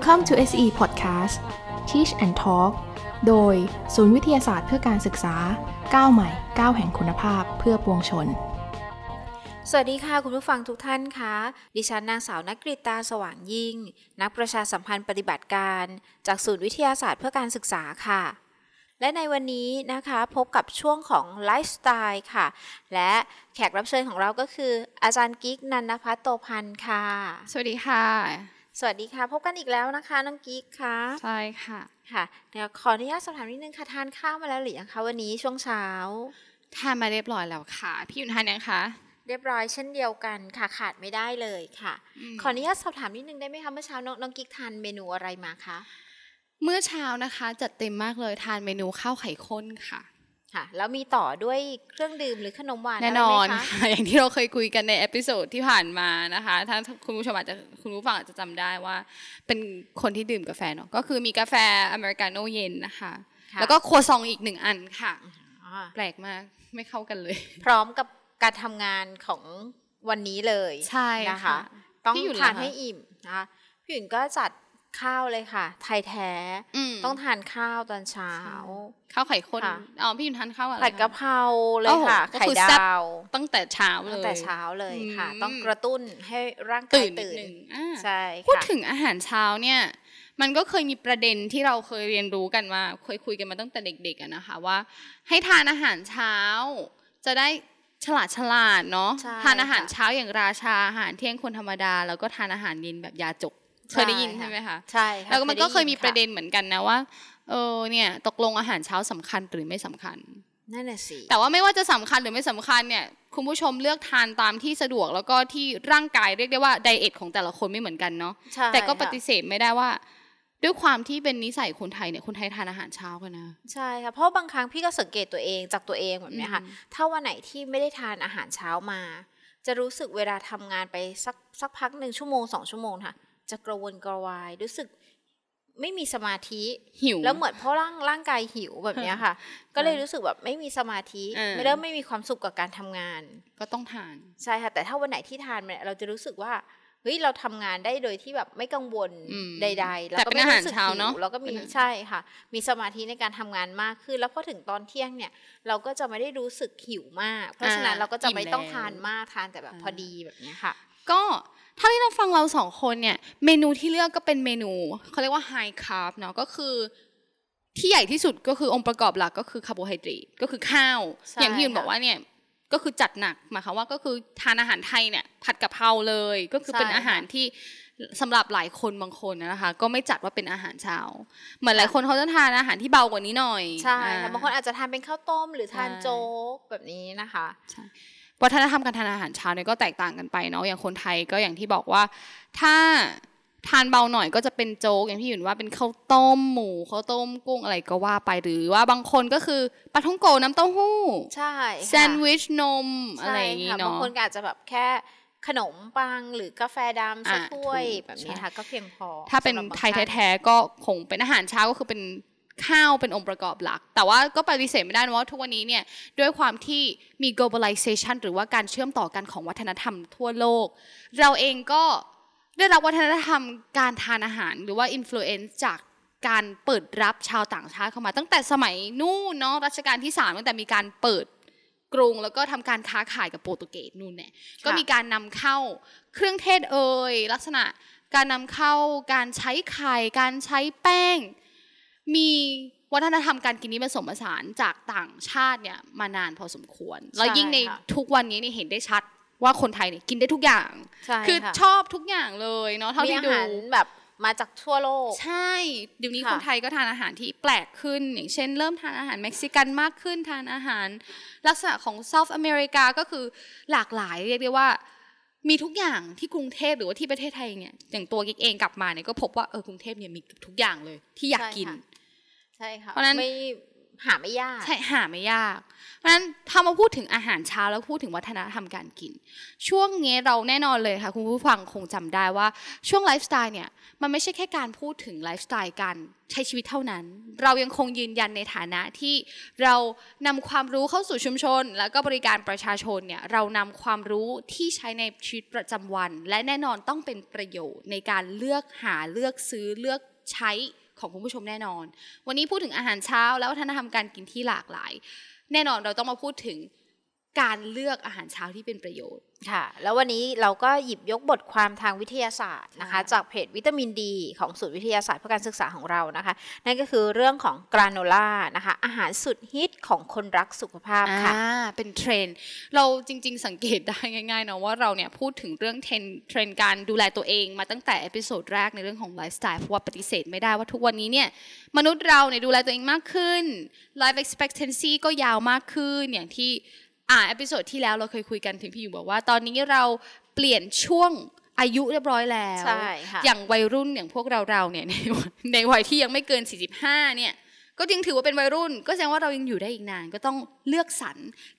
Welcome to SE Podcast Teach and Talk โดยศูนย์วิทยาศาสตร์เพื่อการศึกษาก้าวใหม่ก้าวแห่งคุณภาพเพื่อปวงชน สวัสดีค่ะคุณผู้ฟังทุกท่านคะ ดิฉันนางสาวนักกริตาสว่างยิ่ง นักประชาสัมพันธ์ปฏิบัติการ จากศูนย์วิทยาศาสตร์เพื่อการศึกษาค่ะ และในวันนี้นะคะพบกับช่วงของไลฟ์สไตล์ค่ะ และแขกรับเชิญของเราก็คือ อาจารย์กิ๊กนันนพัฒน์โตพันธ์ค่ะ สวัสดีค่ะ สวัสดีค่ะ พบกันอีกแล้วนะคะน้องกิ๊กค่ะใช่ค่ะค่ะเดี๋ยวขออนุญาตสอบถามนิดนึงค่ะทานข้าวมาแล้วหรือยังคะวันนี้ช่วงเช้าทานมาเรียบร้อยแล้วค่ะ พี่ยุ่นทานยังคะเรียบร้อยเช่นเดียวกันค่ะขาดไม่ได้เลยค่ะ ขออนุญาตสอบถามนิดนึงได้ไหมคะเมื่อเช้าน้องน้องกิ๊กทานเมนูอะไรมาคะเมื่อเช้านะคะจัดเต็มมากเลยทานเมนูข้าวไข่ข้นค่ะ ค่ะแล้วมีต่อด้วยเครื่องดื่มหรือขนมหวานแน่นอนอะไรไหมคะค่ะอย่างที่เราเคยคุยกันใน episode ที่ผ่านมานะคะ ถ้าคุณผู้ชมอาจจะคุณผู้ฟังอาจจะจำได้ว่า เป็นคนที่ดื่มกาแฟเนาะก็คือมีกาแฟอเมริกาโน่เย็นนะคะค่ะแล้วก็ครัวซองอีกหนึ่งอันค่ะอ๋อแปลกมากไม่เข้ากันเลย พร้อมกับการทำงานของวันนี้เลยใช่นะคะค่ะต้องพี่หยุ่นทานล่ะคะให้อิ่มนะคะพี่หยุ่นก็จัด ข้าวเลยค่ะ ไทยแท้มต้องทานข้าวตอนเช้า ข้าวไข่ข้นค่ะอ๋อพี่ยุ่นทานข้าวอะไรผัดคกะเพราเลยโอ้โหค่ะก็ไข่คือดแซ่บาวตั้งแต่เช้าเลยตั้งแต่เช้าเลยค่ะอืมต้องกระตุ้นให้ร่างกายตื่นนิดตื่นนึงอ่าใช่พูดค่ะถึงอาหารเช้าเนี่ยมันก็เคยมีประเด็นที่เราเคยเรียนรู้กันมาเคยคุยกันมาตั้งแต่เด็กๆอะนะคะว่า ให้ทานอาหารเช้า จะได้ฉลาดฉลาดเนาะใช่ทานอาหารค่ะเช้าอย่างราชาอาหารเที่ยงคนธรรมดา แล้วก็ทานอาหารเย็นแบบยาจก เคยได้ยินใช่ค่ะใช่ไหมคะใช่ค่ะแล้วก็มันก็เคยมีไประเด็นเหมือนกันนะว่าเออเนี่ยตกลงอาหารเช้าสำคัญหรือไม่สำคัญนั่นน่ะสิแต่ว่าไม่ว่าจะสำคัญหรือไม่สำคัญเนี่ยคุณผู้ชมเลือกทานตามที่สะดวกแล้วก็ที่ร่างกายเรียกได้ว่าไดเอทของแต่ละคนไม่เหมือนกันเนาะใช่แต่ก็ปค่ะฏิเสธไม่ได้ว่า ด้วยความที่เป็นนิสัยคนไทยเนี่ยคนไทยทานอาหารเช้ากันนะใช่ค่ะเพราะบางครั้งพี่ก็สังเกตตัวเองจากตัวเองแบบเนี้ยค่ะอืมถ้าวันไหนที่ไม่ได้ทานอาหารเช้ามา จะรู้สึกเวลาทำงานไปสักสักพักหนึ่งชั่วโมงสองชั่วโมงค่ะ จะกระวนกระวาย รู้สึกไม่มีสมาธิหิวแล้วเหมือนเพราะร่างร่างกายหิวแบบเนี้ยค่ะ ก็เลยรู้สึกแบบไม่มีสมาธิเออไม่เริ่มไม่มีความสุขกับการทำงาน ก็ต้องทานใช่ค่ะแต่ถ้าวันไหนที่ทานเนี่ยเราจะรู้สึกว่าเฮ้ยเราทำงานได้โดยที่แบบไม่กังวลอืมใดๆแล้วแต่ก็เป็นไม่อาหารรู้สึกเช้าหิเนอะวแล้วก็มีเป็นอาหารใช่ค่ะ มีสมาธิในการทำงานมากขึ้น แล้วพอถึงตอนเที่ยงเนี่ย เราก็จะไม่ได้รู้สึกหิวมาก เพราะฉะนั้นเราก็จะไม่ต้องทานมากทานแต่แบบพอดีแบบเนี้ยค่ะ ก็ เท่าที่เราฟังเราสองคนเนี่ย เมนูที่เลือกก็เป็นเมนูเขาเรียกว่าไฮคาร์บเนาะก็คือ ที่ใหญ่ที่สุดก็คือองค์ประกอบหลักก็คือคาร์โบไฮเดรตก็คือข้าวใช่อย่างที่ยุนค่ะบอกว่าเนี่ยก็คือจัดหนักหมายความว่าก็คือทานอาหารไทยเนี่ยผัดกะเพราเลย ก็คือเป็นใช่ค่ะอาหารที่สำหรับหลายคนบางคนนะคะ ก็ไม่จัดว่าเป็นอาหารเช้า เหมือนหลายคนเขาจะทานอาหารที่เบากว่านี้หน่อยใช่อ่ค่ะบางคนอาจจะทานเป็นข้าวต้มหรือทานใช่โจ๊กแบบนี้นะคะ วัฒนธรรมการทานอาหารเช้าเนี่ยก็แตกต่างกันไปเนาะอย่างคนไทยก็อย่างที่บอกว่า ถ้าทานเบาหน่อยก็จะเป็นโจ๊กอย่างที่อยู่ว่าเป็นข้าวต้มหมูข้าวต้มกุ้งอะไรก็ว่าไปหรือว่าบางคนก็คือปลาท่องโกน้ำเต้าหู้ใช่ค่ะแซนด์วิชนมอะไรอย่างนี้งี้บางเนาะคนก็อาจจะแบบแค่ขนมปังหรือกาแฟดำสักอะถ้วยถูกแบบนี้ใช่ค่ะก็เพียงพอ ถ้าเป็นสำหรับบงไทยท่านแท้ๆก็คงเป็นอาหารเช้าก็คือเป็น ข้าวเป็นองค์ประกอบหลัก แต่ว่าก็ปฏิเสธไม่ได้นะว่าทุกวันนี้เนี่ยด้วยความที่มี globalization หรือว่าการเชื่อมต่อกันของวัฒนธรรมทั่วโลก เราเองก็ได้รับวัฒนธรรมการทานอาหาร หรือว่า influence จากการเปิดรับชาวต่างชาติเข้ามา ตั้งแต่สมัยนู่นเนาะรัชกาลที่สามตั้งแต่มีการเปิดกรุงแล้วก็ทำการค้าขายกับโปรตุเกสนู่นเนี่ยก็มีการนำเข้าเครื่องเทศเอ่ยลักษณะการนำเข้าการใช้ไข่การใช้แป้ง มีวัฒนธรรมการกินนี้ผสมผสานจากต่างชาติเนี่ยมานานพอสมควร แล้วยิ่งในค่ะทุกวันนี้เนี่ยเห็นได้ชัดว่าคนไทยเนี่ยกินได้ทุกอย่างใช่คือค่ะชอบทุกอย่างเลยเนาะเท่ามีที่อาดูหารแบบมาจากทั่วโลก ใช่เดี๋ยวนี้ค่ะคนไทยก็ทานอาหารที่แปลกขึ้น อย่างเช่น เริ่มทานอาหารเม็กซิกันมากขึ้นทานอาหาร ลักษณะของเซาท์อเมริกาก็คือหลากหลายเรียกได้ว่า มีทุกอย่างที่กรุงเทพหรือว่าที่ประเทศไทยเนี่ยอย่างตัวกิ๊กเองกลับมาเนี่ยก็พบว่าเออกรุงเทพเนี่ยมีทุกอย่างเลยที่อยากกิน ใช่ค่ะใช่ค่ะเพราะฉะนั้นไม่หาไม่ยากใช่หาไม่ยาก เพราะฉะนั้นถ้ามาพูดถึงอาหารเช้าแล้วพูดถึงวัฒนธรรมการกิน ช่วงนี้เราแน่นอนเลยค่ะ คุณผู้ฟังคงจำได้ว่าช่วงไลฟ์สไตล์เนี่ยมันไม่ใช่แค่การพูดถึงไลฟ์สไตล์การใช้ชีวิตเท่านั้น เรายังคงยืนยันในฐานะที่เรานำความรู้เข้าสู่ชุมชน แล้วก็บริการประชาชนเนี่ยเรานำความรู้ที่ใช้ในชีวิตประจำวัน และแน่นอนต้องเป็นประโยชน์ในการเลือกหาเลือกซื้อเลือกใช้ ของคุณผู้ชมแน่นอน วันนี้พูดถึงอาหารเช้า และวัฒนธรรมการกินที่หลากหลาย แน่นอนเราต้องมาพูดถึง การเลือกอาหารเช้าที่เป็นประโยชน์ค่ะ แล้ววันนี้เราก็หยิบยกบทความทางวิทยาศาสตร์นะคะค่ะจากเพจวิตามินดี ของศูนย์วิทยาศาสตร์เพื่อการศึกษาของเรานะคะ นั่นก็คือเรื่องของกราโนล่านะคะ อาหารสุดฮิตของคนรักสุขภาพค่ะอ่าเป็นเทรนด์เราจริง ๆ สังเกตได้ง่ายๆเนาะว่าเราเนี่ยพูดถึงเรื่องเทรนด์เทรนด์การดูแลตัวเองมาตั้งแต่ episode แรกในเรื่องของไลฟ์สไตล์เพราะว่าปฏิเสธไม่ได้ว่าทุกวันนี้เนี่ยมนุษย์เราเนี่ยดูแลตัวเองมากขึ้น life expectancy ก็ยาวมากขึ้นอย่างที่ อ่า episode ที่แล้วเราเคยคุยกันถึงพี่อยู่บอกว่า ตอนนี้เราเปลี่ยนช่วงอายุเรียบร้อยแล้วใช่ค่ะอย่างวัยรุ่นอย่างพวกเราเราๆเนี่ยในวัยในวัยที่ยังไม่เกิน 45 เนี่ยก็ยังถือว่าเป็นวัยรุ่น ก็แสดงว่าเรายังอยู่ได้อีกนาน ก็ต้องเลือกสรร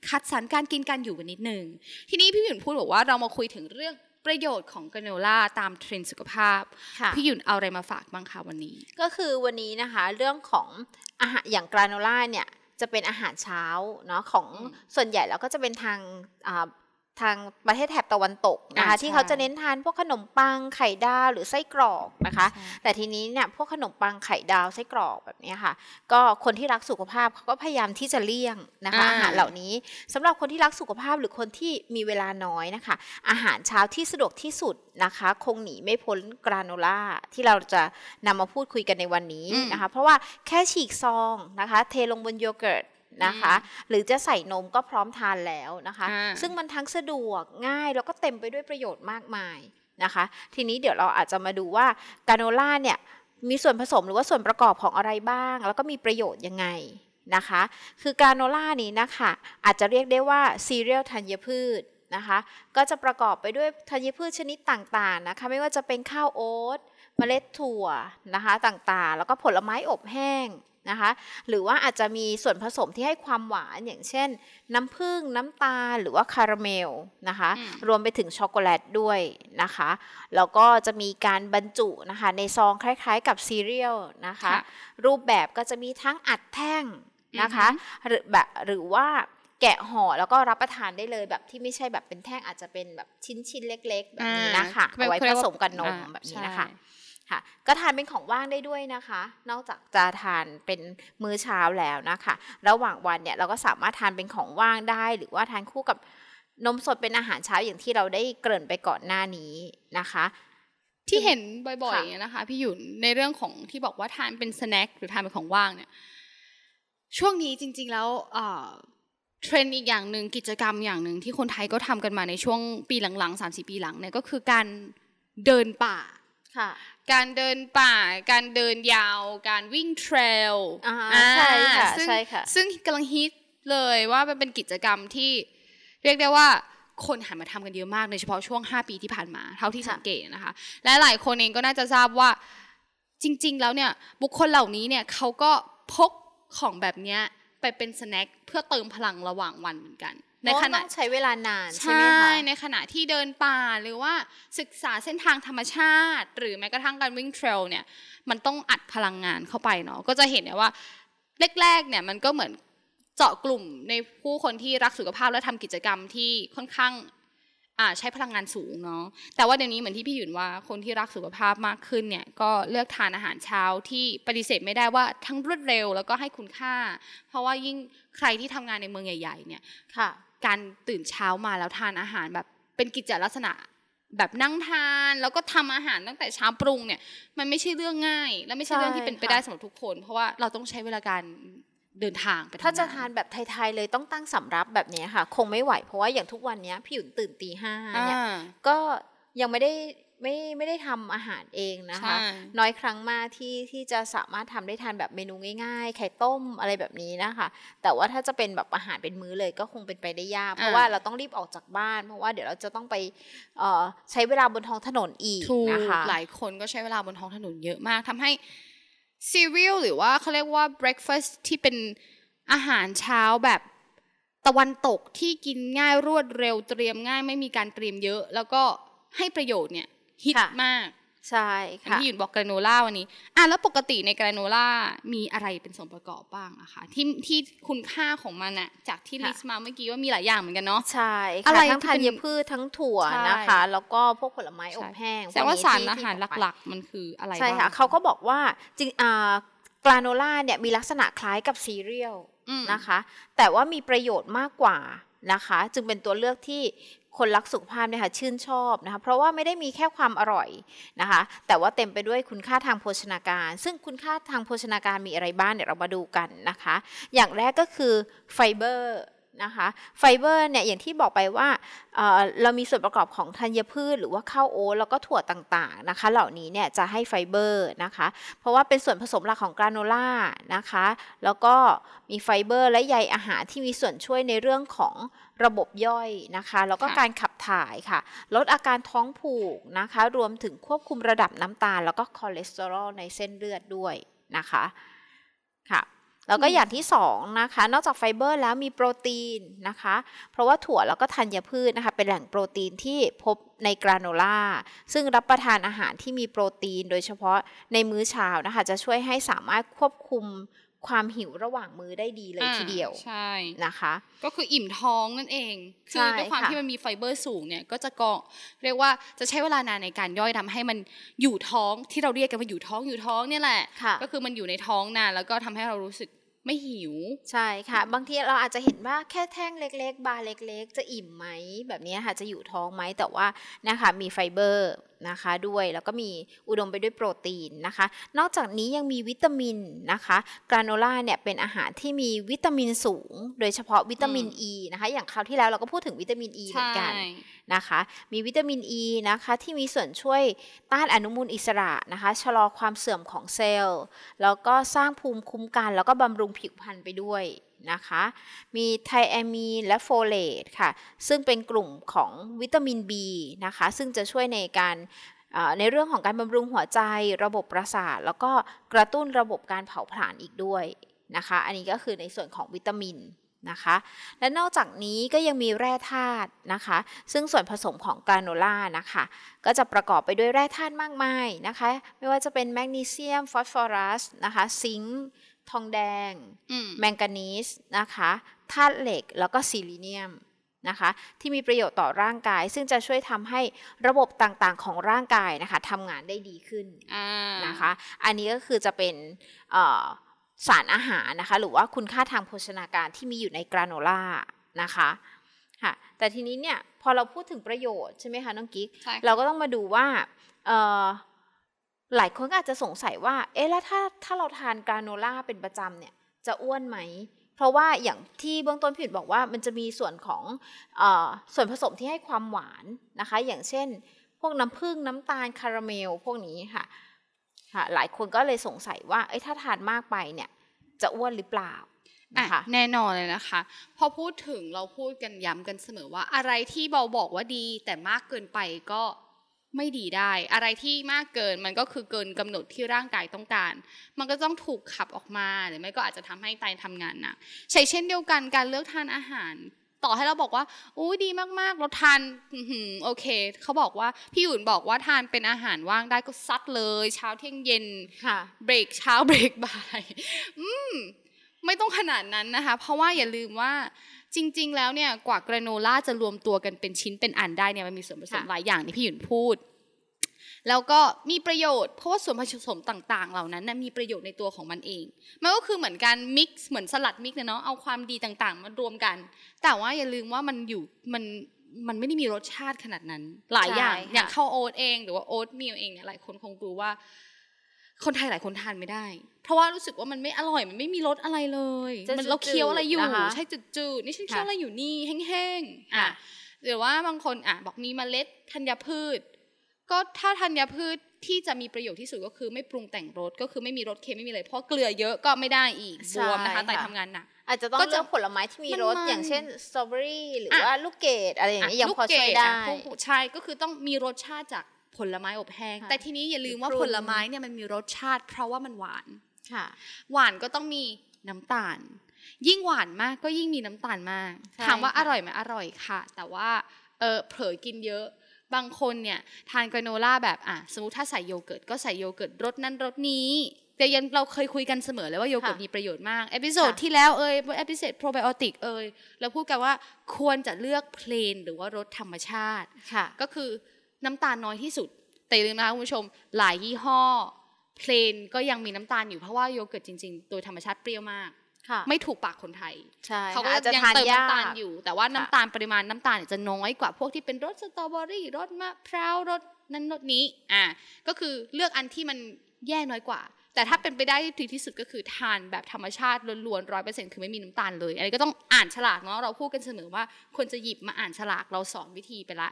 คัดสรรการกินการอยู่กันนิดนึงทีนี้พี่หยุ่นพูดบอกว่าเรามาคุยถึงเรื่องประโยชน์ของกราโนล่าตามเทรนด์สุขภาพค่ะพี่หยุ่นเอาอะไรมาฝากบ้างคะวันนี้ ก็คือวันนี้นะคะเรื่องของอาหารอย่างกราโนล่าเนี่ย จะเป็นอาหารเช้าเนาะของอืมส่วนใหญ่แล้วก็จะเป็นทางอ่า ทางประเทศแถบตะวันตกนะคะอ่าใช่ที่เขาจะเน้นทานพวกขนมปังไข่ดาวหรือไส้กรอกนะคะ แต่ทีนี้เนี่ยพวกขนมปังไข่ดาวไส้กรอกแบบเนี้ยค่ะ ก็คนที่รักสุขภาพเขาก็พยายามที่จะเลี่ยงนะคะอ่าอาหารเหล่านี้สำหรับคนที่รักสุขภาพหรือคนที่มีเวลาน้อยนะคะ อาหารเช้าที่สะดวกที่สุดนะคะ คงหนีไม่พ้นกราโนล่าที่เราจะนำมาพูดคุยกันในวันนี้อืมนะคะ เพราะว่าแค่ฉีกซองนะคะ เทลงบนโยเกิร์ต นะคะ หรือจะใส่นมก็พร้อมทานแล้วนะคะอ่าซึ่งมันทั้งสะดวกง่ายแล้วก็เต็มไปด้วยประโยชน์มากมายนะคะ ทีนี้เดี๋ยวเราอาจจะมาดูว่ากราโนล่าเนี่ยมีส่วนผสมหรือว่าส่วนประกอบของอะไรบ้าง แล้วก็มีประโยชน์ยังไงนะคะ คือกราโนล่านี้นะคะอาจจะเรียกได้ว่าซีเรียลธัญพืชนะคะ ก็จะประกอบไปด้วยธัญพืชชนิดต่างๆนะคะ ไม่ว่าจะเป็นข้าวโอ๊ตเมล็ดถั่วนะคะต่างๆ แล้วก็ผลไม้อบแห้ง นะคะหรือว่าอาจจะมีส่วนผสมที่ให้ความหวานอย่างเช่น น้ำผึ้งน้ำตาลหรือว่าคาราเมลนะคะอืมรวมไปถึงช็อกโกแลตด้วยนะคะแล้วก็จะมีการบรรจุนะคะในซองคล้ายๆ กับซีเรียลนะคะค่ะรูปแบบก็จะมีทั้งอัดแท่งนะคะหรือแบบหรือว่าแกะห่อแล้วก็รับประทานได้เลยแบบที่ไม่ใช่แบบเป็นแท่งอาจจะเป็นแบบชิ้นๆเล็ก ๆ แบบนี้นะคะอ่าเอาไว้เขาเรีผยกว่าสมกับนมอ่าแบบนี้ใช่นะคะ ค่ะก็ทานเป็นของว่างได้ด้วยนะคะ นอกจากจะทานเป็นมื้อเช้าแล้วนะคะ ระหว่างวันเนี่ยเราก็สามารถทานเป็นของว่างได้ หรือว่าทานคู่กับนมสดเป็นอาหารเช้าอย่างที่เราได้เกริ่นไปก่อนหน้านี้นะคะ ที่เห็นบ่อยๆเงี้ยนะคะพี่หยุนในเรื่องของที่บอกว่าทานเป็นสแน็คหรือทานเป็นของว่างเนี่ยช่วงนี้จริง ๆแล้วเทรนด์อีกอย่างหนึ่งกิจกรรมอย่างหนึ่งที่คนไทยก็ทำกันมาในช่วงปีหลังๆสามสี่ปีหลังเนี่ยก็คือการเดินป่า การเดินป่า การเดินยาว การวิ่งเทรลอ่าใช่ค่ะซึ่งใช่ค่ะ ซึ่งกำลังฮิตเลยว่ามันเป็นกิจกรรมที่เรียกได้ว่าคนหันมาทำกันเยอะมากโดยเฉพาะช่วง 5 ปีที่ผ่านมาเท่าที่ค่ะสังเกตนะคะ และหลายคนเองก็น่าจะทราบว่าจริง ๆ แล้วเนี่ยบุคคลเหล่านี้เนี่ยเขาก็พกของแบบเนี้ยไปเป็นสแน็คเพื่อเติมพลังระหว่างวันเหมือนกัน ในขณะต้องใช้เวลานานใช่ใช่ไหมคะในขณะที่เดินป่าหรือว่าศึกษาเส้นทางธรรมชาติ หรือแม้กระทั่งการวิ่งเทรลเนี่ยมันต้องอัดพลังงานเข้าไปเนาะก็จะเห็นเนี่ยว่าแรกๆเนี่ยมันก็เหมือนเจาะกลุ่มในผู้คนที่รักสุขภาพและทำกิจกรรมที่ค่อนข้าง อ่าใช้พลังงานสูงเนาะแต่ว่าเดี๋ยวนี้เหมือนที่พี่หยุนว่าคนที่รักสุขภาพมากขึ้นเนี่ยก็เลือกทานอาหารเช้าที่ปฏิเสธไม่ได้ว่าทั้งรวดเร็วแล้วก็ให้คุณค่า เพราะว่ายิ่งใครที่ทำงานในเมืองใหญ่ ๆ เนี่ยค่ะ การตื่นเช้ามาแล้วทานอาหารแบบเป็นกิจลักษณะแบบนั่งทานแล้วก็ทำอาหารตั้งแต่เช้าปรุงเนี่ยมันไม่ใช่เรื่องง่าย และไม่ใช่ใช่เรื่องที่เป็นไปค่ะได้สำหรับทุกคน เพราะว่าเราต้องใช้เวลาการ เดินทางไปถ้าจะำงทานแบบไทยๆเลยต้องตั้งสำรับแบบนี้ค่ะ คงไม่ไหวเพราะว่าอย่างทุกวันเนี้ยพี่หยุนตื่นตีห้าอ่าเนี่ยก็ยังไม่ได้ไม่ไม่ได้ทำอาหารเองนะคะใช่น้อยครั้งมากที่ที่จะสามารถทำได้ทานแบบเมนูง่ายๆ ไข่ต้มอะไรแบบนี้นะคะ แต่ว่าถ้าจะเป็นแบบอาหารเป็นมื้อเลยก็คงเป็นไปได้ยาก เพราะว่าเราต้องรีบออกจากบ้าน เพราะว่าเดี๋ยวเราจะต้องไปเอ่อใช้เวลาบนท้องถนนอีกถูกนะคะหลายคนก็ใช้เวลาบนท้องถนนเยอะมากทำให้ ซีเรียลหรือว่าเขาเรียกว่า breakfast ที่เป็นอาหารเช้าแบบตะวันตกที่กินง่ายรวดเร็วเตรียมง่ายไม่มีการเตรียมเยอะ แล้วก็ให้ประโยชน์เนี่ยฮิตค่ะมาก ใช่อย่างค่ะที่หยุนบอกกราโนล่าวันนี้อะแล้วปกติในกราโนล่ามีอะไรเป็นส่วนประกอบบ้างอะคะที่ที่คุณค่าของมันอะจากที่ค่ะลิสต์มาเมื่อกี้ว่ามีหลายอย่างเหมือนกันเนาะใช่อะค่ะไรทั้งที่เป็นธัญพืชทั้งถั่วใช่นะคะ แล้วก็พวกผลไม้อบแห้งแสดงว่าพกนี้สารที่อาหารที่บอกไปหลักๆ มันคืออะไรใช่ค่ะบ้างเขาก็บอกว่าจริงอ่ากราโนล่าเนี่ยมีลักษณะคล้ายกับซีเรียลอืมนะคะ แต่ว่ามีประโยชน์มากกว่านะคะ จึงเป็นตัวเลือกที่ คนรักสุขภาพเนี่ยค่ะชื่นชอบนะคะเพราะว่าไม่ได้มีแค่ความอร่อยนะคะแต่ว่าเต็มไปด้วยคุณค่าทางโภชนาการ ซึ่งคุณค่าทางโภชนาการมีอะไรบ้างเดี๋ยวเรามาดูกันนะคะ อย่างแรกก็คือไฟเบอร์ นะคะไฟเบอร์เนี่ยอย่างที่บอกไปว่าเอ่อเรามีส่วนประกอบของธัญพืช หรือว่าข้าวโอ๊ตแล้วก็ถั่วต่างๆนะคะ เหล่านี้เนี่ยจะให้ไฟเบอร์นะคะ เพราะว่าเป็นส่วนผสมหลักของกราโนล่านะคะ แล้วก็มีไฟเบอร์และใยอาหารที่มีส่วนช่วยในเรื่องของระบบย่อยนะคะ แล้วก็ค่ะการขับถ่ายค่ะ ลดอาการท้องผูกนะคะ รวมถึงควบคุมระดับน้ำตาล แล้วก็คอเลสเตอรอลในเส้นเลือดด้วยนะคะค่ะ แล้วก็อย่างที่สองนะคะ นอกจากไฟเบอร์แล้วมีโปรตีนนะคะ เพราะว่าถั่วแล้วก็ธัญพืชนะคะ เป็นแหล่งโปรตีนที่พบในกราโนล่า ซึ่งรับประทานอาหารที่มีโปรตีน โดยเฉพาะในมื้อเช้านะคะ จะช่วยให้สามารถควบคุม ความหิวระหว่างมื้อได้ดีเลยอ่าทีเดียวใช่นะคะ ก็คืออิ่มท้องนั่นเองใช่คือด้วยความค่ะที่มันมีไฟเบอร์สูงเนี่ยก็จะเกาะเรียกว่าจะใช้เวลานานในการย่อยทำให้มันอยู่ท้องที่เราเรียกกันว่าอยู่ท้องอยู่ท้องเนี่ยแหละค่ะก็คือมันอยู่ในท้องนานแล้วก็ทำให้เรารู้สึกไม่หิว ใช่ค่ะ บางทีเราอาจจะเห็นว่าแค่แท่งเล็ก ๆ บาร์เล็ก ๆ จะอิ่มไหมแบบนี้ค่ะจะอยู่ท้องไหมแต่ว่านะคะมีไฟเบอร์ นะคะด้วยแล้วก็มีอุดมไปด้วยโปรตีนนะคะ นอกจากนี้ยังมีวิตามินนะคะกราโนล่าเนี่ยเป็นอาหารที่มีวิตามินสูง โดยเฉพาะวิตามินอืมอ e ีนะคะ อย่างคราวที่แล้วเราก็พูดถึงวิตามินอ e ีเหมือนกันนะคะ มีวิตามินอ e ีนะคะที่มีส่วนช่วยต้านอนุมูลอิสระนะคะชะลอความเสื่อมของเซลล์ แล้วก็สร้างภูมิคุ้มกัน แล้วก็บำรุงผิวพรรณไปด้วย นะคะ มีไทแอมีนและโฟเลตค่ะ ซึ่งเป็นกลุ่มของวิตามิน B นะคะ ซึ่งจะช่วยในการในเรื่องของการบำรุงหัวใจระบบประสาท แล้วก็กระตุ้นระบบการเผาผลาญอีกด้วยนะคะ อันนี้ก็คือในส่วนของวิตามินนะคะ และนอกจากนี้ก็ยังมีแร่ธาตุนะคะ ซึ่งส่วนผสมของกราโนล่านะคะ ก็จะประกอบไปด้วยแร่ธาตุมากมายนะคะ ไม่ว่าจะเป็นแมกนีเซียม ฟอสฟอรัสนะคะ ซิงค์ ทองแดงอืมแมงกานีสนะคะธาตุเหล็กแล้วก็ซิลิเนียมนะคะที่มีประโยชน์ต่อร่างกาย ซึ่งจะช่วยทำให้ระบบต่างๆของร่างกายนะคะทำงานได้ดีขึ้นอ่านะคะ อันนี้ก็คือจะเป็นเอ่อสารอาหารนะคะ หรือว่าคุณค่าทางโภชนาการที่มีอยู่ในกราโนล่านะคะค่ะแต่ทีนี้เนี่ยพอเราพูดถึงประโยชน์ใช่ไหมคะน้องกิ๊กใช่ค่ะเราก็ต้องมาดูว่าเอ่อ หลายคนอาจจะสงสัยว่า เอ๊ะแล้วถ้าถ้าเราทานกราโนล่าเป็นประจำเนี่ย จะอ้วนไหม เพราะว่าอย่างที่เบื้องต้นผิดบอกว่ามันจะมีส่วนของอส่วนผสมที่ให้ความหวานนะคะ อย่างเช่น พวกน้ำผึ้งน้ำตาลคาราเมลพวกนี้ค่ะค่ะ หลายคนก็เลยสงสัยว่า เอ้ยถ้าทานมากไปเนี่ย จะอ้วนหรือเปล่าะนะคะแน่นอนเลยนะคะ พอพูดถึงเราพูดกันย้ำกันเสมอว่าอะไรที่เบาบอกว่าดี แต่มากเกินไปก็ ไม่ดีได้ อะไรที่มากเกินมันก็คือเกินกำหนดที่ร่างกายต้องการ มันก็ต้องถูกขับออกมาหรือไม่ก็อาจจะทำให้ไตทำงานหนักใช่เช่นเดียวกันการเลือกทานอาหาร ต่อให้เราบอกว่าอู้ดีมากๆเราทานอื้อหือโอเคเขาบอกว่าพี่หยุนบอกว่าทานเป็นอาหารว่างได้ก็ซัดเลย เช้าเที่ยงเย็นค่ะเบรกเช้าเบรกบ่ายอืมไม่ต้องขนาดนั้นนะคะ เพราะว่าอย่าลืมว่า จริง ๆ แล้วเนี่ยกว่ากราโนล่าจะรวมตัวกันเป็นชิ้นเป็นอันได้เนี่ยมันมีส่วนผสมค่ะหลายอย่างที่พี่หยุนพูด แล้วก็มีประโยชน์เพราะว่าส่วนผสมต่าง ๆ เหล่านั้นนะมีประโยชน์ในตัวของมันเอง มันก็คือเหมือนการ mix เหมือนสลัด mix เนาะเอาความดีต่างๆ มารวมกัน แต่ว่าอย่าลืมว่ามันอยู่มันมันไม่ได้มีรสชาติขนาดนั้น หลายอย่างใช่ค่ะอย่างข้าวโอ๊ตเอง หรือว่า oatmeal เองเนี่ยหลายคนคงรู้ว่า คนไทยหลายคนทานไม่ได้ เพราะว่ารู้สึกว่ามันไม่อร่อยมันไม่มีรสอะไรเลยจะมันเราเคี้ยวอะไรอยู่จืดๆนะคะใช่จืดๆนี่ฉันเคี้ยวค่ะอะไรอยู่นี่แห้งๆค่ะอะหรือว่าบางคนอะบอกมีเมล็ดธัญพืช ก็ถ้าธัญพืชที่จะมีประโยชน์ที่สุดก็คือไม่ปรุงแต่งรสก็คือไม่มีรสเค็มไม่มีเลยเพราะเกลือเยอะก็ไม่ได้อีกบวมนะคะไตทำงานหนักอาจจะต้องก็จะเลือกผลไม้ที่มีรสมันๆอย่างเช่นสตรอเบอรี่หรืออะว่าลูกเกดอะไรอย่างเงี้ยยังลูกพอเกช่วยดได้อะพวกใช่ก็คือต้องมีรสชาติจาก ผลไม้อบแห้งค่ะแต่ทีนี้อย่าลืมว่ามีพรุนผลไม้เนี่ยมันมีรสชาติ เพราะว่ามันหวานค่ะ หวานก็ต้องมีน้ำตาล ยิ่งหวานมากก็ยิ่งมีน้ำตาลมากใช่ถามว่าค่ะอร่อยไหมอร่อยค่ะ แต่ว่าเออเผลอกินเยอะบางคนเนี่ยทานกราโนล่าแบบอะสมมติถ้าใส่โยเกิร์ตก็ใส่โยเกิร์ตรสนั้นรสนี้แต่ยังเราเคยคุยกันเสมอเลยว่าโยเกิร์ตค่ะมีประโยชน์มาก episode ค่ะที่แล้วเอ่ย episode โปรไบโอติกเอ่ยเราพูดกันว่าควรจะเลือก plain หรือว่ารสธรรมชาติค่ะก็คือ น้ำตาลน้อยที่สุด แต่อย่าลืมนะคะคุณผู้ชม หลายยี่ห้อ plain ก็ยังมีน้ำตาลอยู่เพราะว่าโยเกิร์ตจริงๆ โดยธรรมชาติเปรี้ยวมากค่ะไม่ถูกปากคนไทยใช่เขาก็อาจจะทานยากยังเติมยากน้ำตาลอยู่ แต่ว่าค่ะน้ำตาลปริมาณน้ำตาลเนี่ยจะน้อยกว่าพวกที่เป็นรสสตรอเบอรี่รสมะพร้าวรสนั้นรสนี้อ่าก็คือเลือกอันที่มันแย่น้อยกว่า แต่ถ้าเป็นไปได้ที่ดีที่สุดก็คือทานแบบธรรมชาติล้วนๆร้อยเปอร์เซ็นต์คือไม่มีน้ำตาลเลยอันนี้ก็ต้องอ่านฉลากเนาะเราพูดกันเสมอว่าควรจะหยิบมาอ่านฉลากเราสอนวิธีไปละ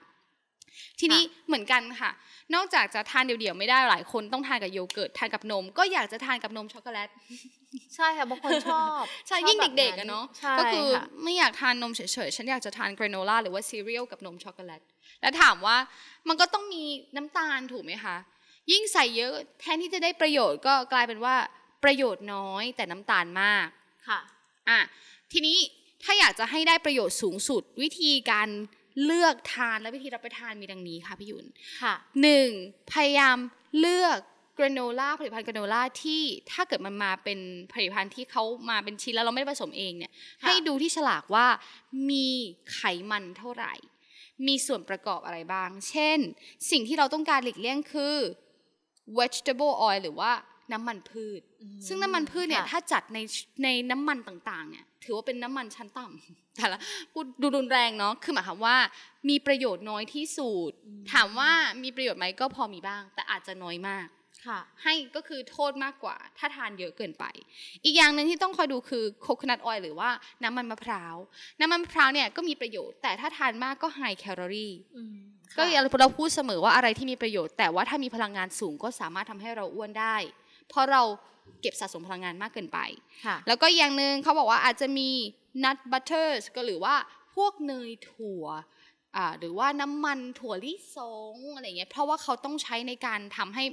ทีนี้เหมือนกันค่ะ นอกจากจะทานเดี่ยวๆไม่ได้หลายคนต้องทานกับโยเกิร์ตทานกับนม ก็อยากจะทานกับนมช็อกโกแลตใช่ค่ะบางคนชอบใช่ชอบยิ่งแบบเด็กๆอะเนาะใช่ก็คือค่ะไม่อยากทานนมเฉยๆฉันอยากจะทานกราโนล่าหรือว่าซีเรียลกับนมช็อกโกแลตแล้วถามว่ามันก็ต้องมีน้ำตาลถูกไหมคะยิ่งใส่เยอะแทนที่จะได้ประโยชน์ก็กลายเป็นว่าประโยชน์น้อยแต่น้ำตาลมากค่ะอะทีนี้ถ้าอยากจะให้ได้ประโยชน์สูงสุดวิธีการ เลือกทานและวิธีรับประทานมีดังนี้ค่ะพี่ยุนค่ะหนึ่งพยายามเลือกกราโนล่าผลิตภัณฑ์กราโนล่าที่ถ้าเกิดมันมาเป็นผลิตภัณฑ์ที่เขามาเป็นชิ้นแล้วเราไม่ได้ผสมเองเนี่ยค่ะให้ดูที่ฉลากว่ามีไขมันเท่าไหร่ มีส่วนประกอบอะไรบ้าง เช่น สิ่งที่เราต้องการหลีกเลี่ยงคือ vegetable oil หรือว่า น้ำมันพืช ซึ่งน้ำมันพืชเนี่ยค่ะถ้าจัดในในน้ำมันต่างๆเนี่ยถือว่าเป็นน้ำมันชั้นต่ำแต่จะพูดดูรุนแรงเนาะคือหมายความว่า มีประโยชน์น้อยที่สุดถามว่ามีประโยชน์ไหมก็พอมีบ้าง แต่อาจจะน้อยมากค่ะให้ก็คือโทษมากกว่า ถ้าทานเยอะเกินไป อีกอย่างหนึ่งที่ต้องคอยดูคือโคค o นัทออยล์หรือว่าน้ำมันมะพร้าว น้ำมันมะพร้าวเนี่ยก็มีประโยชน์ แต่ถ้าทานมากก็ high calorie ก็อย่างเราพูดเสมอว่าอะไรที่มีประโยชน์ แต่ว่าถ้ามีพลังงานสูงก็สามารถทำให้เราอ้วนได้ เพราะเราเก็บสะสมพลังงานมากเกินไปค่ะแล้วก็อย่างหนึ่งเขาบอกว่าอาจจะมี nut butters ก็หรือว่าพวกเนยถั่วอ่าหรือว่าน้ำมันถั่วลิสงอะไรเงี้ย เพราะว่าเขาต้องใช้ในการทำให้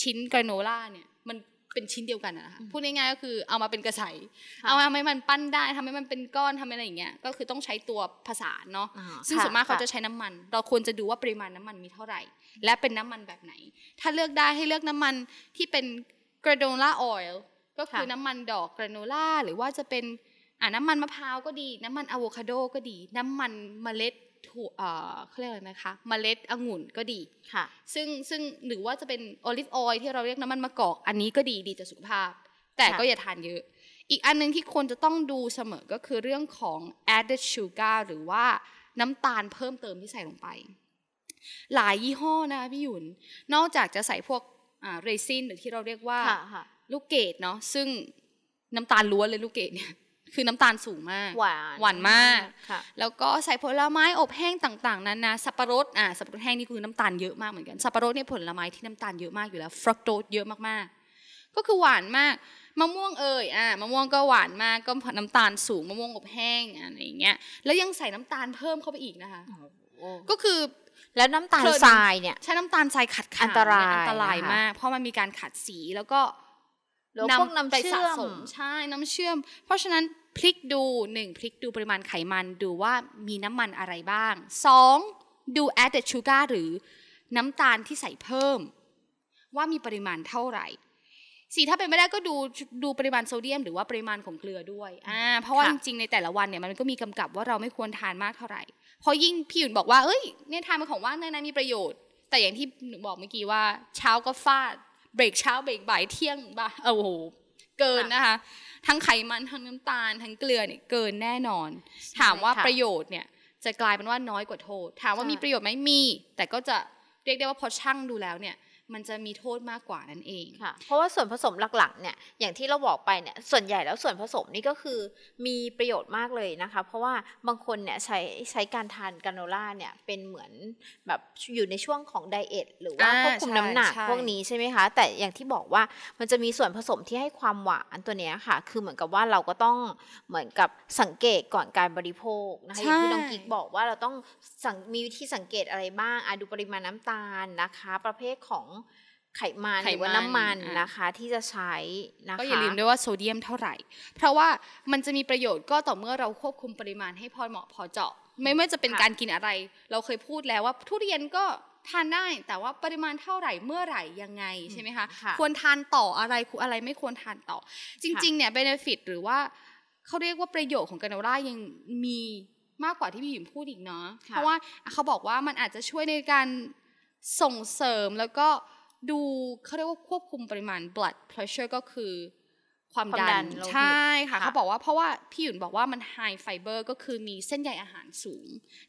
ชิ้นกราโนล่าเนี่ยมันเป็นชิ้นเดียวกันนะคะพูดง่ายๆก็คือเอามาเป็นกระใสค่ะเอามาทำให้มันปั้นได้ทำให้มันเป็นก้อนทำอะไรอย่างเงี้ยก็คือต้องใช้ตัวผสานเนาะอ่าซึ่งค่ะส่วนมากเขาค่ะจะใช้น้ำมัน เราควรจะดูว่าปริมาณน้ำมันมีเท่าไหร่ และเป็นน้ำมันแบบไหน ถ้าเลือกได้ให้เลือกน้ำมันที่เป็น canola oil ก็คือค่ะน้ำมันดอกคาโนล่าหรือว่าจะเป็นอ่าน้ำมันมะพร้าวก็ดี น้ำมันอะโวคาโดก็ดี น้ำมันเมล็ดถั่วเอ่อเขาเรียกอะไรนะคะเมล็ดองุ่นก็ดีค่ะ ซึ่งซึ่งหรือว่าจะเป็น olive oil ที่เราเรียกน้ำมันมะกอกอันนี้ก็ดีดีต่อสุขภาพ แต่ค่ะก็อย่าทานเยอะ อีกอันหนึงที่ควรจะต้องดูเสมอก็คือเรื่องของ added sugar หรือว่าน้ำตาลเพิ่มเติมที่ใส่ลงไป หลายยี่ห้อนะพี่หยุนนอกจากจะใส่พวกอ่า เรซินหรือที่เราเรียกว่าค่ะค่ะลูกเกดเนาะซึ่งน้ำตาลล้วนเลยลูกเกดเนี่ยคือน้ำตาลสูงมากหวานหวานมากค่ะแล้วก็ใส่ผลไม้อบแห้งต่างๆนานาสับปะรดอ่าสับปะรดแห้งนี่คือน้ำตาลเยอะมากเหมือนกันสับปะรดเนี่ยผลไม้ที่น้ำตาลเยอะมากอยู่แล้วฟรักโตสเยอะมากๆ ก็คือหวานมากมะม่วงเอ่ยอ่ามะม่วงก็หวานมากก็น้ำตาลสูงมะม่วงอบแห้งอะไรอย่างเงี้ยแล้วยังใส่น้ำตาลเพิ่มเข้าไปอีกนะคะก็คือ แล้วน้ำตาลเพลินทรายเนี่ยใช้น้ำตาลทรายขัดขวอันตรายอันตรายนะคะมาก เพราะมันมีการขัดสีแล้วก็แล้วพวกน้ำไปเชื่สะอมสมใช่น้ำเชื่อม เพราะฉะนั้นพลิกดูหนึ่งพลิกดูปริมาณไขมันดูว่ามีน้ำมันอะไรบ้างสองดู added sugar หรือน้ำตาลที่ใส่เพิ่ม ว่ามีปริมาณเท่าไหร่สี่ถ้าเป็นไม่ได้ก็ดูดูปริมาณโซเดียม หรือว่าปริมาณของเกลือด้วยอ่าเพราะว่าค่ะจริงๆในแต่ละวันเนี่ยมันก็มีกำกับว่าเราไม่ควรทานมากเท่าไหร่เพราะยิ่งพี่หยุ่นบอกว่า เอ้ยเนี่ยทานเป็นของว่างเนี่ยนะมีประโยชน์ แต่อย่างที่หนูบอกเมื่อกี้ว่า เช้าก็ฟาด เบรกเช้าเบรกบ่ายเที่ยงบ่ายโอ้โหเกินนะคะ ทั้งไขมันทั้งน้ำตาล ทั้งเกลือเนี่ยเกินแน่นอน ถามว่าค่ะประโยชน์เนี่ยจะกลายเป็นว่าน้อยกว่าโทษ ถามว่าใช่มีประโยชน์ไหมมี แต่ก็จะเรียกได้ว่าพอช่างดูแล้วเนี่ย มันจะมีโทษมากกว่านั่นเองค่ะ เพราะว่าส่วนผสมหลักๆเนี่ยอย่างที่เราบอกไปเนี่ยส่วนใหญ่แล้วส่วนผสมนี่ก็คือมีประโยชน์มากเลยนะคะ เพราะว่าบางคนเนี่ยใช้ใช้การทานกราโนล่าเนี่ยเป็นเหมือนแบบอยู่ในช่วงของไดเอทหรือว่าอ่าควบคุมน้ำหนักใช่พวกนี้ใช่ไหมคะ แต่อย่างที่บอกว่ามันจะมีส่วนผสมที่ให้ความหวานตัวเนี้ยค่ะ คือเหมือนกับว่าเราก็ต้องเหมือนกับสังเกตก่อนการบริโภคนะคะอย่างที่น้องกิ๊กบอกว่าเราต้องสังมีวิธีสังเกตอะไรบ้างอะดูปริมาณน้ำตาลนะคะ ประเภทของไขมันไขหรือว่ามันน้ำมันอะนะคะ ที่จะใช้นะคะก็อย่าลืมด้วยว่าโซเดียมเท่าไหร่ เพราะว่ามันจะมีประโยชน์ก็ต่อเมื่อเราควบคุมปริมาณให้พอเหมาะพอเจาะ ไม่ว่าจะเป็นค่ะการกินอะไร เราเคยพูดแล้วว่าทุเรียนก็ทานได้แต่ว่าปริมาณเท่าไหร่เมื่อไหร่ยังไงใช่ไหมคะค่ะควรทานต่ออะไรควรอะไรไม่ควรทานต่อ จริงๆเนี่ยเบนฟิตหรือว่าเขาเรียกว่าประโยชน์ของกาโนล่ายังมีมากกว่าที่พี่หยิมพูดอีกเนาะค่ะเพราะว่าเขาบอกว่ามันอาจจะช่วยในการ ส่งเสริมแล้วก็ดูเขาเรียกว่าควบคุมปริมาณ blood pressure ก็คือความความดัดันนโลหิตใช่ค่ะค่ะเขาบอกว่าเพราะว่าพี่หยุนบอกว่ามัน high fiber ก็คือมีเส้นใยอาหารสูง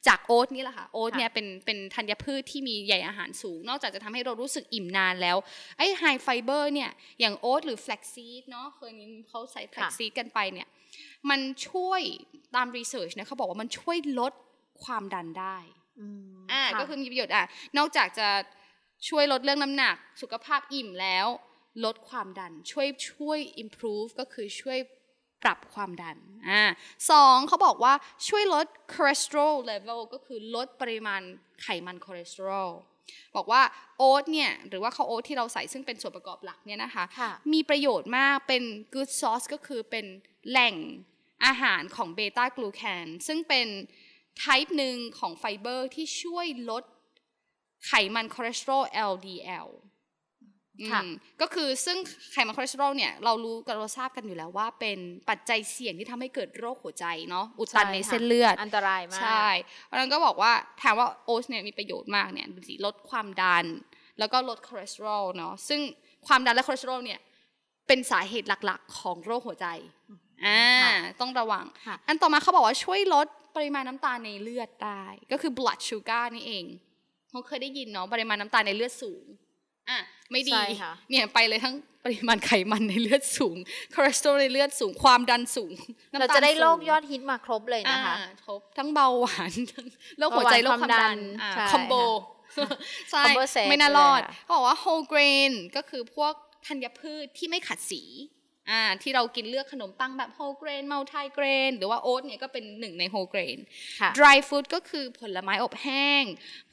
จากโอ๊ตนี่แหละค่ะโอ๊ตเนี่ยเป็นเป็นธัญพืชที่มีใยอาหารสูง นอกจากจะทำให้เรารู้สึกอิ่มนานแล้วไอ้ high fiber เนี่ยอย่างโอ๊ตหรือ flaxseed เนาะเคยนี้เขาใส่ flaxseed กันไปเนี่ยมันช่วยตาม research เนี่ยเขาบอกว่ามันช่วยลดความดันได้ อืมอ่าค่ะก็คือมีประโยชน์อะนอกจากจะช่วยลดเรื่องน้ำหนัก สุขภาพอิ่มแล้ว ลดความดันช่วยช่วย improve ก็คือช่วยปรับความดันอ่าสองเขาบอกว่าช่วยลด cholesterol level ก็คือลดปริมาณไขมันคอเลสเตอรอลบอกว่าโอ๊ตเนี่ยหรือว่าข้าวโอ๊ตที่เราใส่ซึ่งเป็นส่วนประกอบหลักเนี่ยนะคะค่ะมีประโยชน์มากเป็น good source ก็คือเป็นแหล่งอาหารของเบต้ากลูแคนซึ่งเป็น type หนึ่งของไฟเบอร์ที่ช่วยลดไขมันคอเลสเตอรอล LDL ค่ะอืมก็คือซึ่งไขมันคอเลสเตอรอลเนี่ยเรารู้กันเราทราบกันอยู่แล้วว่าเป็นปัจจัยเสี่ยงที่ทำให้เกิดโรคหัวใจเนาะอุดตันในเส้นเลือด อันตรายมาก ใช่เพราะฉะนั้นก็บอกว่าถามว่าโอ๊ตเนี่ยมีประโยชน์มากเนี่ยดูสิลดความดัน แล้วก็ลดคอเลสเตอรอลเนาะซึ่งความดันและคอเลสเตอรอลเนี่ยเป็นสาเหตุหลักๆ ของโรคหัวใจอ่าค่ะต้องระวังค่ะอันต่อมาเขาบอกว่าช่วยลด ปริมาณน้ำตาลในเลือดได้ ก็คือ blood sugar นี่เองเขาเคยได้ยินเนาะปริมาณน้ำตาลในเลือดสูงอะไม่ดีใช่ค่ะเนี่ยไปเลยทั้งปริมาณไขมันในเลือดสูงคอเลสเตอรอลในเลือดสูงความดันสูงน้ำตเราจะได้โรคสูงยอดฮิตมาครบเลยนะคะอ่าครบทั้งเบาหวานทั้งโรคหัวใจเบาหวานโรคความดันความดันอ่าใช่คอมโบใช่ combo set ไม่น่ารอดเลยอะเขาบอกว่า whole grain ก็คือพวกธัญพืชที่ไม่ขัดสี อ่าที่เรากินเลือกขนมปังแบบ whole grain multi grain หรือว่าโอ๊ตเนี่ยก็เป็นหนึ่งใน whole grain ค่ะ dry food ก็คือผลไม้อบแห้ง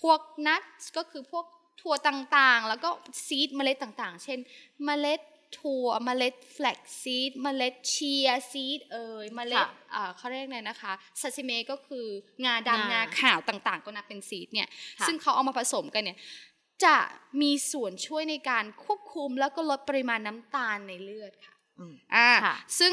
พวก nuts ก็คือพวกถั่วต่างๆ แล้วก็ seed เมล็ดต่างๆ เช่นเมล็ดถั่วเมล็ด flax seed เมล็ด chia seed เอ่ยเมล็ดค่ะอ่าเขาเรียกไงนะคะซาซิเมก็คืองางาดำงาขาวต่างๆ ก็นับเป็นซีดเนี่ยค่ะซึ่งเขาเอามาผสมกันเนี่ยจะมีส่วนช่วยในการควบคุมแล้วก็ลดปริมาณน้ำตาลในเลือดค่ะ อืมอ่าค่ะซึ่ง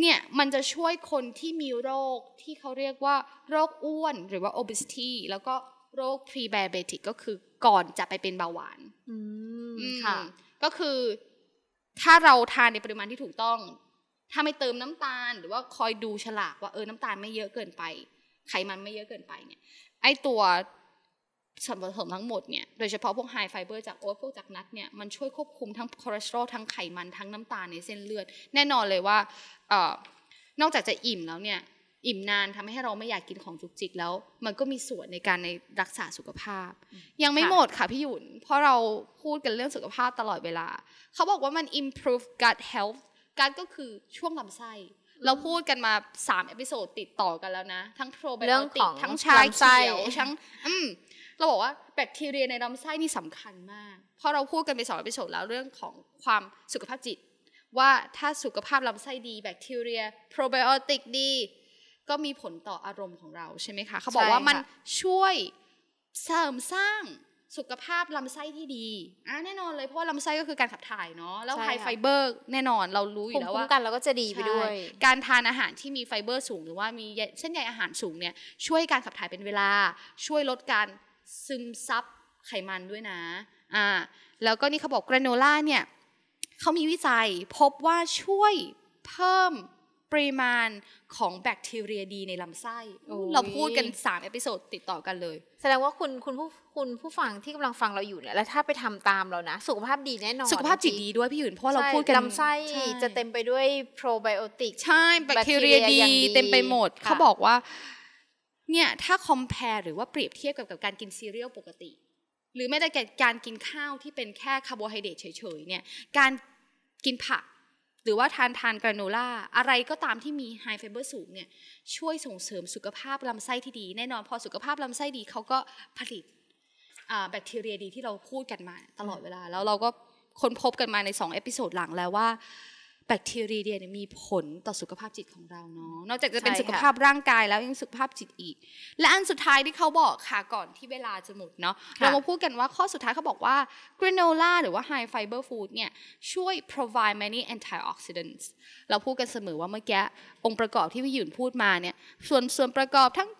เนี่ยมันจะช่วยคนที่มีโรคที่เขาเรียกว่าโรคอ้วนหรือว่า obesity แล้วก็โรค pre-diabetic ก็คือก่อนจะไปเป็นเบาหวานอืมอืมค่ะ ก็คือถ้าเราทานในปริมาณที่ถูกต้อง ถ้าไม่เติมน้ำตาล หรือว่าคอยดูฉลากว่าเออน้ำตาลไม่เยอะเกินไป ไขมันไม่เยอะเกินไปเนี่ย ไอตัว ส่วนผสมทั้งหมดเนี่ย โดยเฉพาะพวกไฮไฟเบอร์จากโอ๊ตพวกจากนัทเนี่ย มันช่วยควบคุมทั้งคอเลสเตอรอลทั้งไขมันทั้งน้ำตาลในเส้นเลือด แน่นอนเลยว่าเอ่อนอกจากจะอิ่มแล้วเนี่ย อิ่มนานทำให้เราไม่อยากกินของจุกจิกแล้ว มันก็มีส่วนในการในรักษาสุขภาพ ยังไม่หมดค่ะพี่หยุน เพราะเราพูดกันเรื่องสุขภาพตลอดเวลา เขาบอกว่ามัน improve gut health gut ก็คือช่วงลำไส้ เราพูดกันมา3 episode ติดต่อกันแล้วนะ ทั้งเรื่อง probiotic ของทั้งชาลำไส้เขียวทั้งอืมเราบอกว่าแบคทีเรียในลำไส้นี่สำคัญมาก เพราะเราพูดกันไปสอง episode แล้วเรื่องของความสุขภาพจิต ว่าถ้าสุขภาพลำไส้ดีแบคทีเรีย probiotic ดีก็มีผลต่ออารมณ์ของเราใช่ไหมคะ เขาบอกว่าใช่ค่ะมันช่วยเสริมสร้าง สุขภาพลำไส้ที่ดีอะแน่นอนเลยเพราะว่าลำไส้ก็คือการขับถ่ายเนาะแล้วใช่ high ค่ะไฟเบอร์แน่นอนเรารู้อภูยู่มิแล้วว่าภูมิคุ้ว่ามกันเราก็จะดีไปด้วยใช่การทานอาหารที่มีไฟเบอร์สูง หรือว่ามีเส้นใยอาหารสูงเนี่ยช่วยการขับถ่ายเป็นเวลา ช่วยลดการซึมซับไขมันด้วยนะอ่าแล้วก็นี่เขาบอกกราโนล่าเนี่ยเขามีวิจัยพบว่าช่วยเพิ่ม ปริมาณของแบคทีเรียดีในลำไส้โอ้ยเราพูดกัน 3 episode ติดต่อกันเลย แสดงว่าคุณคุณผู้คุณผู้ฟังที่กำลังฟังเราอยู่เนี่ยแล้วถ้าไปทำตามเรานะ สุขภาพดีแน่นอน สุขภาพจิตดีด้วยพี่หยุนเพราะว่าเราใช่พูดกันลำไส้ใช่จะเต็มไปด้วยโปรไบโอติกใช่แบคทีเรียแบคทีเรียดีอย่างดีเต็มไปหมดค่ะเขาบอกว่าเนี่ยถ้า compare หรือว่าเปรียบเทียบกับกับการกินซีเรียลปกติ หรือแม้แต่การกินข้าวที่เป็นแค่คาร์โบไฮเดรตเฉยๆเนี่ยการกินผัก หรือว่าทานทานกราโนล่าอะไรก็ตามที่มี high fiber สูงเนี่ยช่วยส่งเสริมสุขภาพลำไส้ที่ดี แน่นอนพอสุขภาพลำไส้ดีเขาก็ผลิตแบคทีเรียดีที่เราพูดกันมาตลอดเวลา แล้วเราก็ค้นพบกันมาใน2 episode หลังแล้วว่า แบคทีเรียเนี่ยมีผลต่อสุขภาพจิตของเราเนาะนอกจากจะเป็นสุขภาพร่างกายแล้วยังสุขภาพจิตอีก และอันสุดท้ายที่เขาบอกค่ะก่อนที่เวลาจะหมดเนาะเรามาพูดกันว่าข้อสุดท้ายเขาบอกว่า granola หรือว่า high fiber food เนี่ยช่วย provide many antioxidants เราพูดกันเสมอว่าเมื่อกี้องค์ประกอบที่พี่หยุนพูดมาเนี่ยส่วนส่วนประกอบทั้ง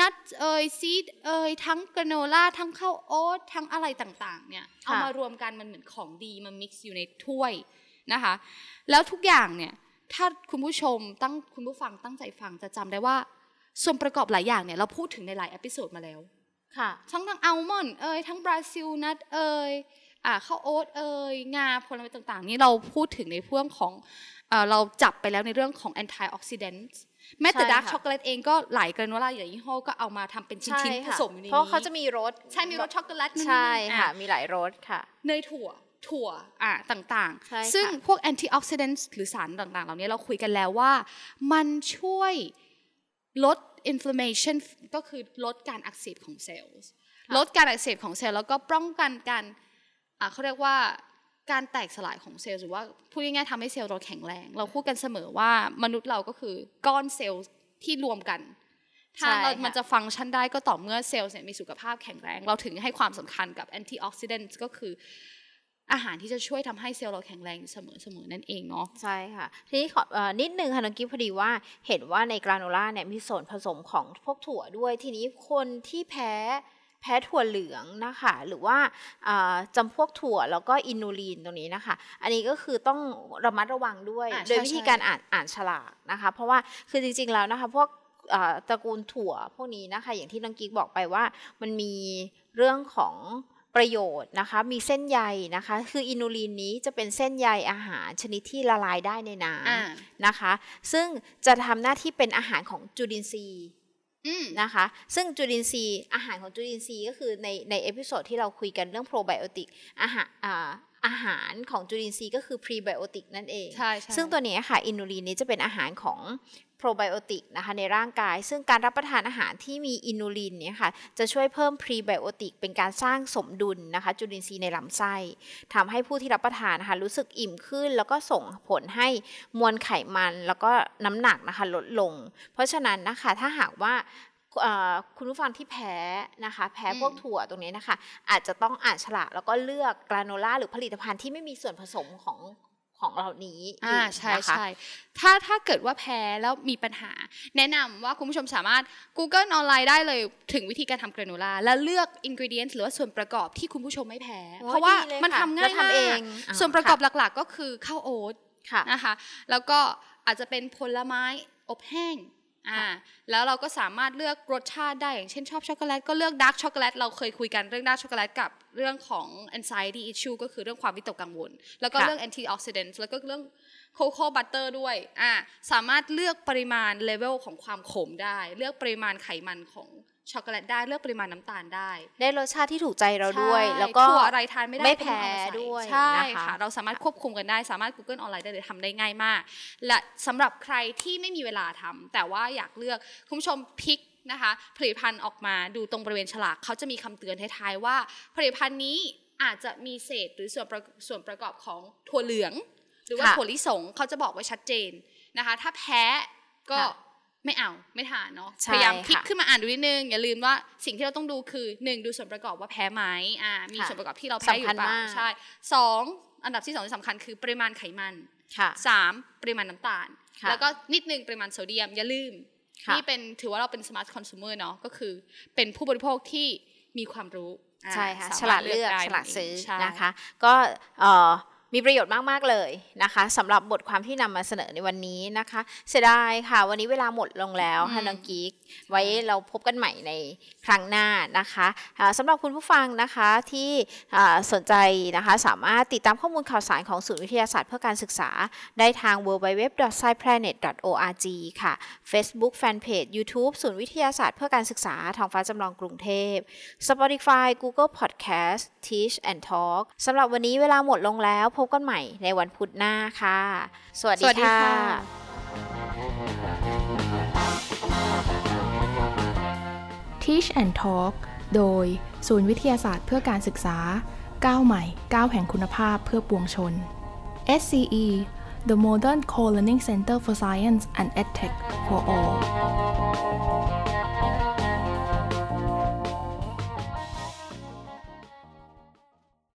nut เอย seed เอยทั้งกราโนล่าทั้งข้าวโอ๊ตทั้งอะไรต่างๆเนี่ยเอามารวมกันมันเหมือนของดีมา mix อยู่ในถ้วย นะคะ แล้วทุกอย่างเนี่ยถ้าคุณผู้ชมตั้งคุณผู้ฟังตั้งใจฟังจะจำได้ว่า ส่วนประกอบหลายอย่างเนี่ยเราพูดถึงในหลาย episode มาแล้วค่ะทั้งทั้งอัลมอนด์เอยทั้ง Brazil nut เอยอ่าข้าวโอ๊ตเอยงาผลไม้ต่างๆ นี่เราพูดถึงในเรื่องของเราจับไปแล้วในเรื่องของ antioxidant แม้แต่ดาร์กช็อกโกแลตเองก็หลายกราโนล่าอย่างยี่ห้อก็เอามาทำเป็นชิ้นๆผสมอยู่ในนี้เพราะเขาจะมีรสใช่มีรสช็อกโกแลตใช่ค่ะมีหลายรสค่ะเนยถั่ว ถั่วอ่าต่างๆ ซึ่งพวก antioxidant หรือสารต่างๆ เหล่านี้เราคุยกันแล้วว่า มันช่วยลด inflammation ก็คือลดการอักเสบของเซลล์ลดการอักเสบของเซลล์แล้วก็ป้องกันการเขาเรียกว่าการแตกสลายของเซลล์หรือว่าพูดง่ายๆทำให้เซลล์เราแข็งแรง เราพูดกันเสมอว่ามนุษย์เราก็คือก้อนเซลล์ที่รวมกันถ้าเรามันจะฟังก์ชันได้ก็ต่อเมื่อเซลล์มีสุขภาพแข็งแรง เราถึงให้ความสำคัญกับแอนตี้ออกซิเดนต์ก็คือ อาหารที่จะช่วยทำให้เซลล์เราแข็งแรงเสมอๆนั่นเองเนาะใช่ค่ะ ทีนี้ขอนิดนึงค่ะน้องกิ๊ฟพอดีว่าเห็นว่าในกราโนล่าเนี่ยมีส่วนผสมของพวกถั่วด้วย ทีนี้คนที่แพ้แพ้ถั่วเหลืองนะคะ หรือว่าจำพวกถั่วแล้วก็อินูลีนตรงนี้นะคะ อันนี้ก็คือต้องระมัดระวังด้วย โดยวิธีการอ่านอ่านฉลากนะคะ เพราะว่าคือจริงๆแล้วนะคะพวกตระกูลถั่วพวกนี้นะคะ อย่างที่น้องกิ๊กบอกไปว่ามันมีเรื่องของ ประโยชน์นะคะมีเส้นใยนะคะ คืออินูลินนี้จะเป็นเส้นใยอาหารชนิดที่ละลายได้ในน้ำนะคะ ซึ่งจะทำหน้าที่เป็นอาหารของจุลินทรีย์นะคะ ซึ่งจุลินทรีย์อาหารของจุลินทรีย์ก็คือในใน episode ที่เราคุยกันเรื่องโปรไบโอติกอาหารอาหารของจุลินทรีย์ก็คือพรีไบโอติกนั่นเองใช่ซึ่งตัวนี้ค่ะ อินูลินนี้จะเป็นอาหารของ โปรไบโอติกนะคะในร่างกาย ซึ่งการรับประทานอาหารที่มีอินูลินเนี่ยค่ะจะช่วยเพิ่มพรีไบโอติกเป็นการสร้างสมดุลนะคะจุลินทรีย์ในลำไส้ทำให้ผู้ที่รับประทานนะคะรู้สึกอิ่มขึ้น แล้วก็ส่งผลให้มวลไขมันแล้วก็น้ำหนักนะคะลดลง เพราะฉะนั้นนะคะถ้าหากว่าคุณผู้ฟังที่แพ้นะคะ แพ้พวกถั่วตรงนี้นะคะ อาจจะต้องอ่านฉลากแล้วก็เลือกกราโนล่าหรือผลิตภัณฑ์ที่ไม่มีส่วนผสมของ ของเหล่านี้อ่าใช่ใช่ถ้าถ้าเกิดว่าแพ้แล้วมีปัญหา แนะนำว่าคุณผู้ชมสามารถ Google ออนไลน์ได้เลยถึงวิธีการทำกราโนล่าแล้วเลือก ingredient หรือว่าส่วนประกอบที่คุณผู้ชมไม่แพ้ เพราะว่ามันทำง่ายมากส่วนประกอบหลักๆ ก็คือข้าวโอ๊ตนะคะ แล้วก็อาจจะเป็นผลไม้อบแห้ง อ่าแล้วเราก็สามารถเลือกรสชาติได้อย่างเช่นชอบช็อกโกแลตก็เลือกดาร์กช็อกโกแลตเราเคยคุยกันเรื่องดาร์กช็อกโกแลตกับเรื่องของ anxiety issue ก็คือเรื่องความวิตกกังวล แล้วก็เรื่อง antioxidant แล้วก็เรื่อง cocoa butter ด้วยอ่าสามารถเลือกปริมาณเลเวลของความขมได้ เลือกปริมาณไขมันของ ช็อกโกแลตได้เลือกปริมาณน้ำตาลได้ ได้รสชาติที่ถูกใจเราด้วย แล้วก็อะไรทานไม่ได้ไม่แพ้ด้วยใช่ค่ะเราสามารถควบคุมกันได้สามารถ Google ออนไลน์ได้เลยทำได้ง่ายมาก และสำหรับใครที่ไม่มีเวลาทำแต่ว่าอยากเลือกคุณผู้ชมพิกนะคะผลิตภัณฑ์ออกมาดูตรงบริเวณฉลากเขาจะมีคำเตือนท้ายๆว่า ผลิตภัณฑ์นี้อาจจะมีเศษหรือส่วนประส่วนประกอบของถั่วเหลือง หรือว่าถั่วลิสงเขาจะบอกไว้ชัดเจนนะคะ ถ้าแพ้ก็ ไม่เอาไม่ทานเนาะพยายามคลิกขึ้นมาอ่านดูนิดนึง อย่าลืมว่าสิ่งที่เราต้องดูคือหนึ่งดูส่วนประกอบว่าแพ้ไหมอ่ามีส่วนประกอบที่เราแพ้อยู่เปล่าใช่สองอันดับที่สองที่สำคัญคือปริมาณไขมันสามปริมาณน้ำตาล แล้วก็นิดนึงปริมาณโซเดียมอย่าลืมนี่เป็นถือว่าเราเป็นสมาร์ทคอน sumer เนาะก็คือเป็นผู้บริโภคที่มีความรู้ใช่ค่ะฉลาดเลือกฉลาดซื้อนะคะ ก็เอ่อ มีประโยชน์มาก ๆ เลยนะคะสำหรับบทความที่นำมาเสนอในวันนี้นะคะ เสียดายค่ะ วันนี้เวลาหมดลงแล้วค่ะน้องกิ๊กไว้เราพบกันใหม่ในครั้งหน้านะคะสำหรับคุณผู้ฟังนะคะที่สนใจนะคะสามารถติดตามข้อมูลข่าวสารของศูนย์วิทยาศาสตร์เพื่อการศึกษา ได้ทาง www.sciplanet.org ค่ะ Facebook Fanpage YouTube ศูนย์วิทยาศาสตร์เพื่อการศึกษาทองฟ้าจำลองกรุงเทพ Spotify Google Podcast Teach and Talk สำหรับวันนี้เวลาหมดลงแล้วพบกันใหม่ในวันพุธหน้าค่ะ สวัสดีค่ะ Teach and Talk โดย ศูนย์วิทยาศาสตร์เพื่อการศึกษา ก้าวใหม่ ก้าวแห่งคุณภาพเพื่อปวงชน SCE The Modern Co-Learning Center for Science and EdTech for All